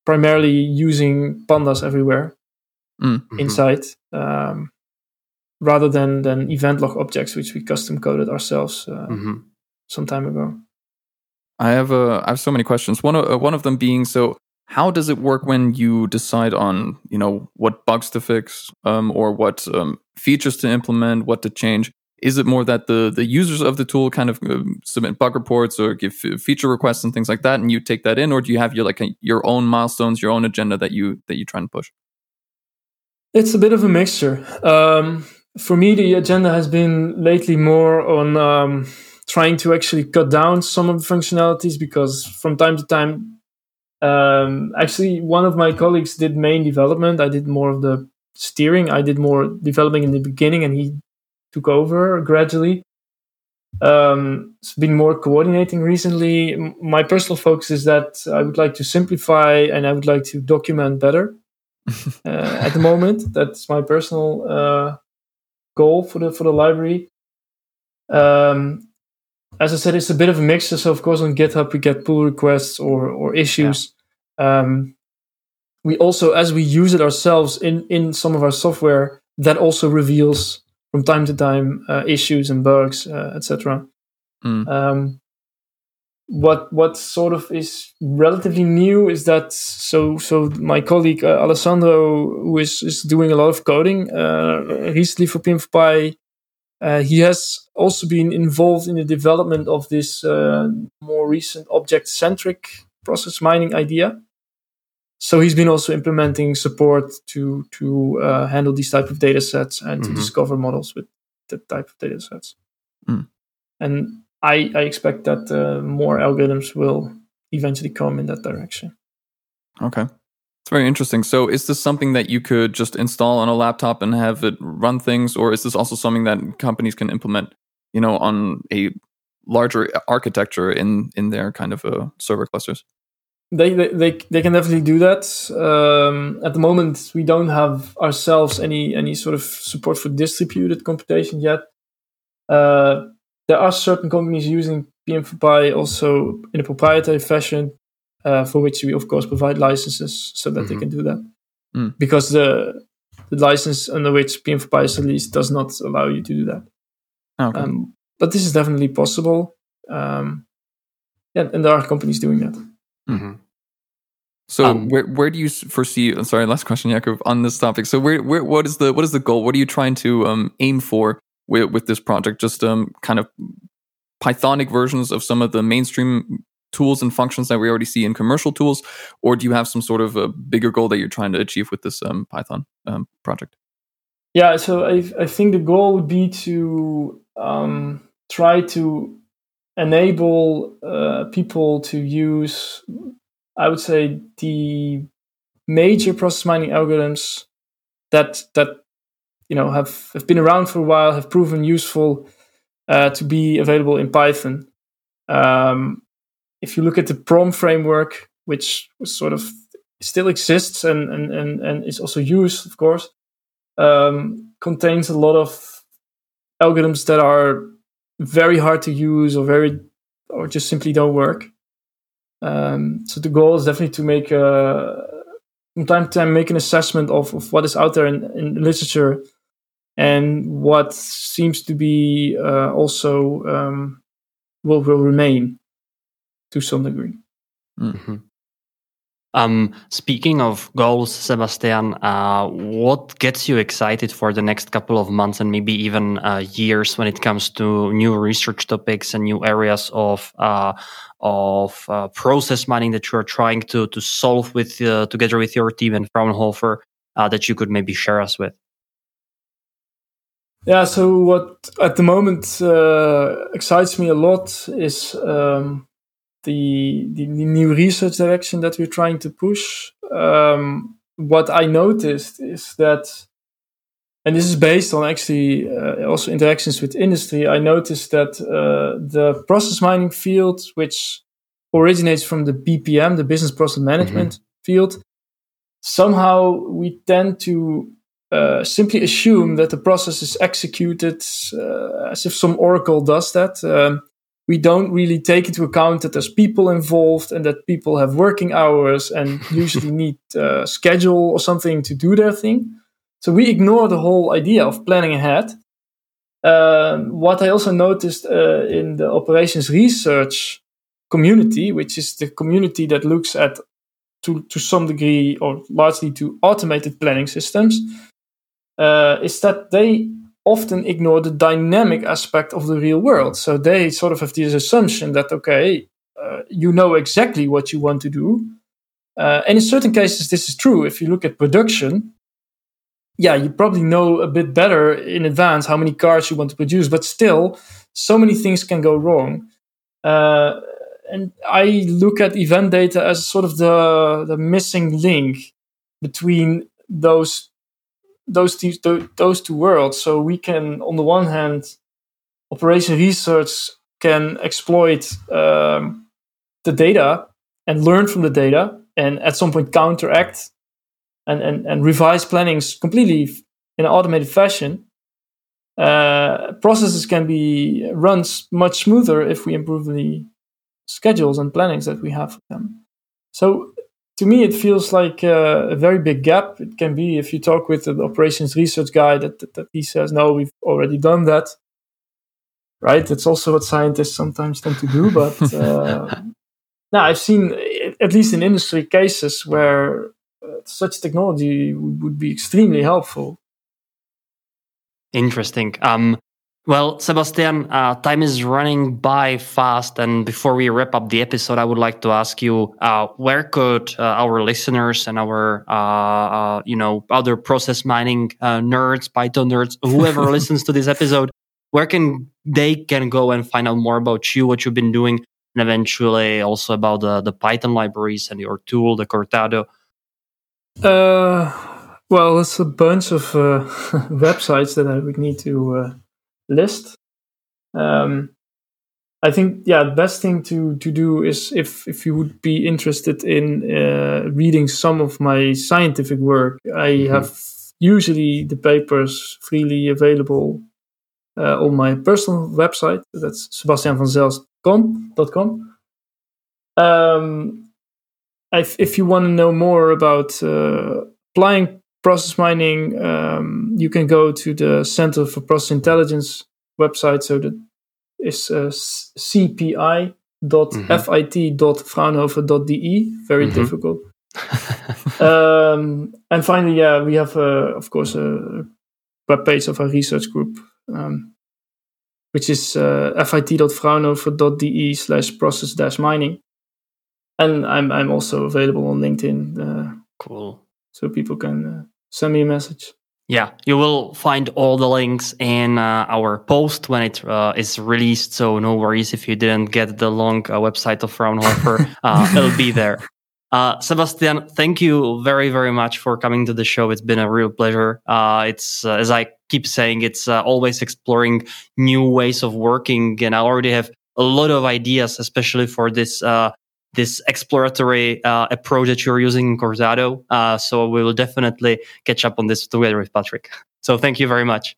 primarily using pandas everywhere mm-hmm. inside, um, rather than than event log objects, which we custom coded ourselves uh, mm-hmm. Some time ago. I have uh, I have so many questions. One of uh, one of them being so. How does it work when you decide on you know what bugs to fix um, or what um, features to implement, what to change? Is it more that the the users of the tool kind of uh, submit bug reports or give feature requests and things like that, and you take that in, or do you have your like a, your own milestones, your own agenda that you that you try and push? It's a bit of a mixture. Um, for me, the agenda has been lately more on um, trying to actually cut down some of the functionalities because from time to time, um, actually, one of my colleagues did main development. I did more of the steering. I did more developing in the beginning, and he took over gradually. Um, it's been more coordinating recently. My personal focus is that I would like to simplify and I would like to document better. uh, at the moment, that's my personal uh, goal for the for the library. Um, as I said, it's a bit of a mixture. So of course, on GitHub we get pull requests or or issues. Yeah. Um, we also, as we use it ourselves in in some of our software, that also reveals from time to time uh, issues and bugs, uh, etc. Mm. Um, what what sort of is relatively new is that so so my colleague uh, Alessandro who is, is doing a lot of coding uh, recently for PM4Py uh, he has also been involved in the development of this uh, more recent object centric process mining idea so he's been also implementing support to to uh, handle these type of data sets and mm-hmm. to discover models with that type of data sets. Mm. And I, I expect that uh, more algorithms will eventually come in that direction. Okay. It's very interesting. So, is this something that you could just install on a laptop and have it run things, or is this also something that companies can implement, you know, on a larger architecture in in their kind of uh, server clusters? they, they they can definitely do that. Um, at the moment, we don't have ourselves any any sort of support for distributed computation yet. Uh, there are certain companies using PM4Py also in a proprietary fashion, uh, for which we of course provide licenses so that mm-hmm. they can do that. Mm. Because the the license under which PM4Py is released does not allow you to do that. Okay. Um, but this is definitely possible. Um, yeah, and there are companies doing that. Mm-hmm. So um, where where do you foresee? Sorry, last question, Jakub, on this topic. So where where what is the what is the goal? What are you trying to um, aim for with with this project? Just um kind of Pythonic versions of some of the mainstream tools and functions that we already see in commercial tools, or do you have some sort of a bigger goal that you're trying to achieve with this um, Python um, project? Yeah, so I I think the goal would be to um, try to enable uh, people to use I would say the major process mining algorithms that that you know have, have been around for a while have proven useful uh, to be available in Python. Um, if you look at the PROM framework, which sort of still exists and and and, and is also used, of course, um, contains a lot of algorithms that are very hard to use or very or just simply don't work. Um, so the goal is definitely to make a, from time to time make an assessment of, of what is out there in, in literature and what seems to be uh, also um, will will remain to some degree. Mm-hmm. Um, speaking of goals, Sebastian, uh, what gets you excited for the next couple of months and maybe even uh, years when it comes to new research topics and new areas of uh, of uh, process mining that you are trying to to solve with uh, together with your team and Fraunhofer uh, that you could maybe share us with? Yeah, so what at the moment excites me a lot is. Um, the, the, new research direction that we're trying to push, um, what I noticed is that, and this is based on actually uh, also interactions with industry, I noticed that uh, the process mining field, which originates from the BPM, the business process management mm-hmm. field, somehow we tend to uh, simply assume that the process is executed uh, as if some oracle does that. Um, we don't really take into account that there's people involved and that people have working hours and usually need a schedule or something to do their thing. So we ignore the whole idea of planning ahead. Uh, what I also noticed uh, in the operations research community, which is the community that looks at to, to some degree or largely to automated planning systems, uh, is that they often ignore the dynamic aspect of the real world. So they sort of have this assumption that, okay, uh, you know exactly what you want to do. Uh, and in certain cases, this is true. If you look at production, yeah, you probably know a bit better in advance how many cars you want to produce, but still, so many things can go wrong. Uh, and I look at event data as sort of the, the missing link between those those two those two worlds. So we can, on the one hand, operation research can exploit um, the data and learn from the data, and at some point counteract and and, and revise plannings completely in an automated fashion. Uh, processes can be run much smoother if we improve the schedules and plannings that we have for them. So to me, it feels like uh, a very big gap. It can be if you talk with an operations research guy that, that, that he says, no, we've already done that. Right? That's also what scientists sometimes tend to do. But uh, now I've seen, at least in industry cases, where uh, such technology would, would be extremely helpful. Interesting. Um, well, Sebastian, uh, time is running by fast. And before we wrap up the episode, I would like to ask you, uh, where could uh, our listeners and our, uh, uh, you know, other process mining uh, nerds, Python nerds, whoever listens to this episode, where can they can go and find out more about you, what you've been doing, and eventually also about the, the Python libraries and your tool, the Cortado? Uh, well, it's a bunch of websites that I would need to list. Um, I think yeah, the best thing to to do is if if you would be interested in uh, reading some of my scientific work, I mm-hmm. have usually the papers freely available uh, on my personal website. That's sebastianvanzelst.com. Um, if, if you want to know more about uh, applying process mining, um, you can go to the Center for Process Intelligence website. So the is uh, cpi.fit.fraunhofer.de. Very Mhm. difficult. um, and finally, yeah, we have, uh, of course, a web page of our research group, um, which is uh, fit.fraunhofer.de slash process dash mining. And I'm, I'm also available on LinkedIn, uh, Cool. so people can uh, send me a message. Yeah, you will find all the links in uh, our post when it uh, is released. So no worries if you didn't get the long uh, website of Fraunhofer. uh, it'll be there. Uh, Sebastian, thank you very, very much for coming to the show. It's been a real pleasure. Uh, it's, uh, as I keep saying, it's uh, always exploring new ways of working. And I already have a lot of ideas, especially for this uh, this exploratory uh, approach that you're using in Cortado. Uh, so we will definitely catch up on this together with Patrick. So thank you very much.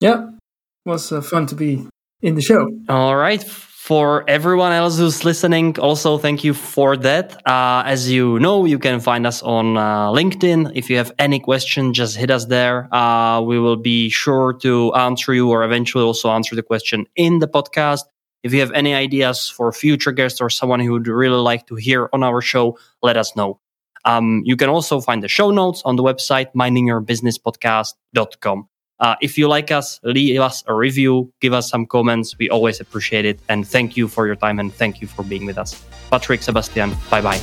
Yeah, it was uh, fun to be in the show. All right. For everyone else who's listening, also thank you for that. Uh, as you know, you can find us on uh, LinkedIn. If you have any question, just hit us there. Uh, we will be sure to answer you or eventually also answer the question in the podcast. If you have any ideas for future guests or someone who would really like to hear on our show, let us know. Um, you can also find the show notes on the website miningyourbusinesspodcast.com. Uh, if you like us, leave us a review, give us some comments. We always appreciate it. And thank you for your time and thank you for being with us. Patrick, Sebastian, bye bye.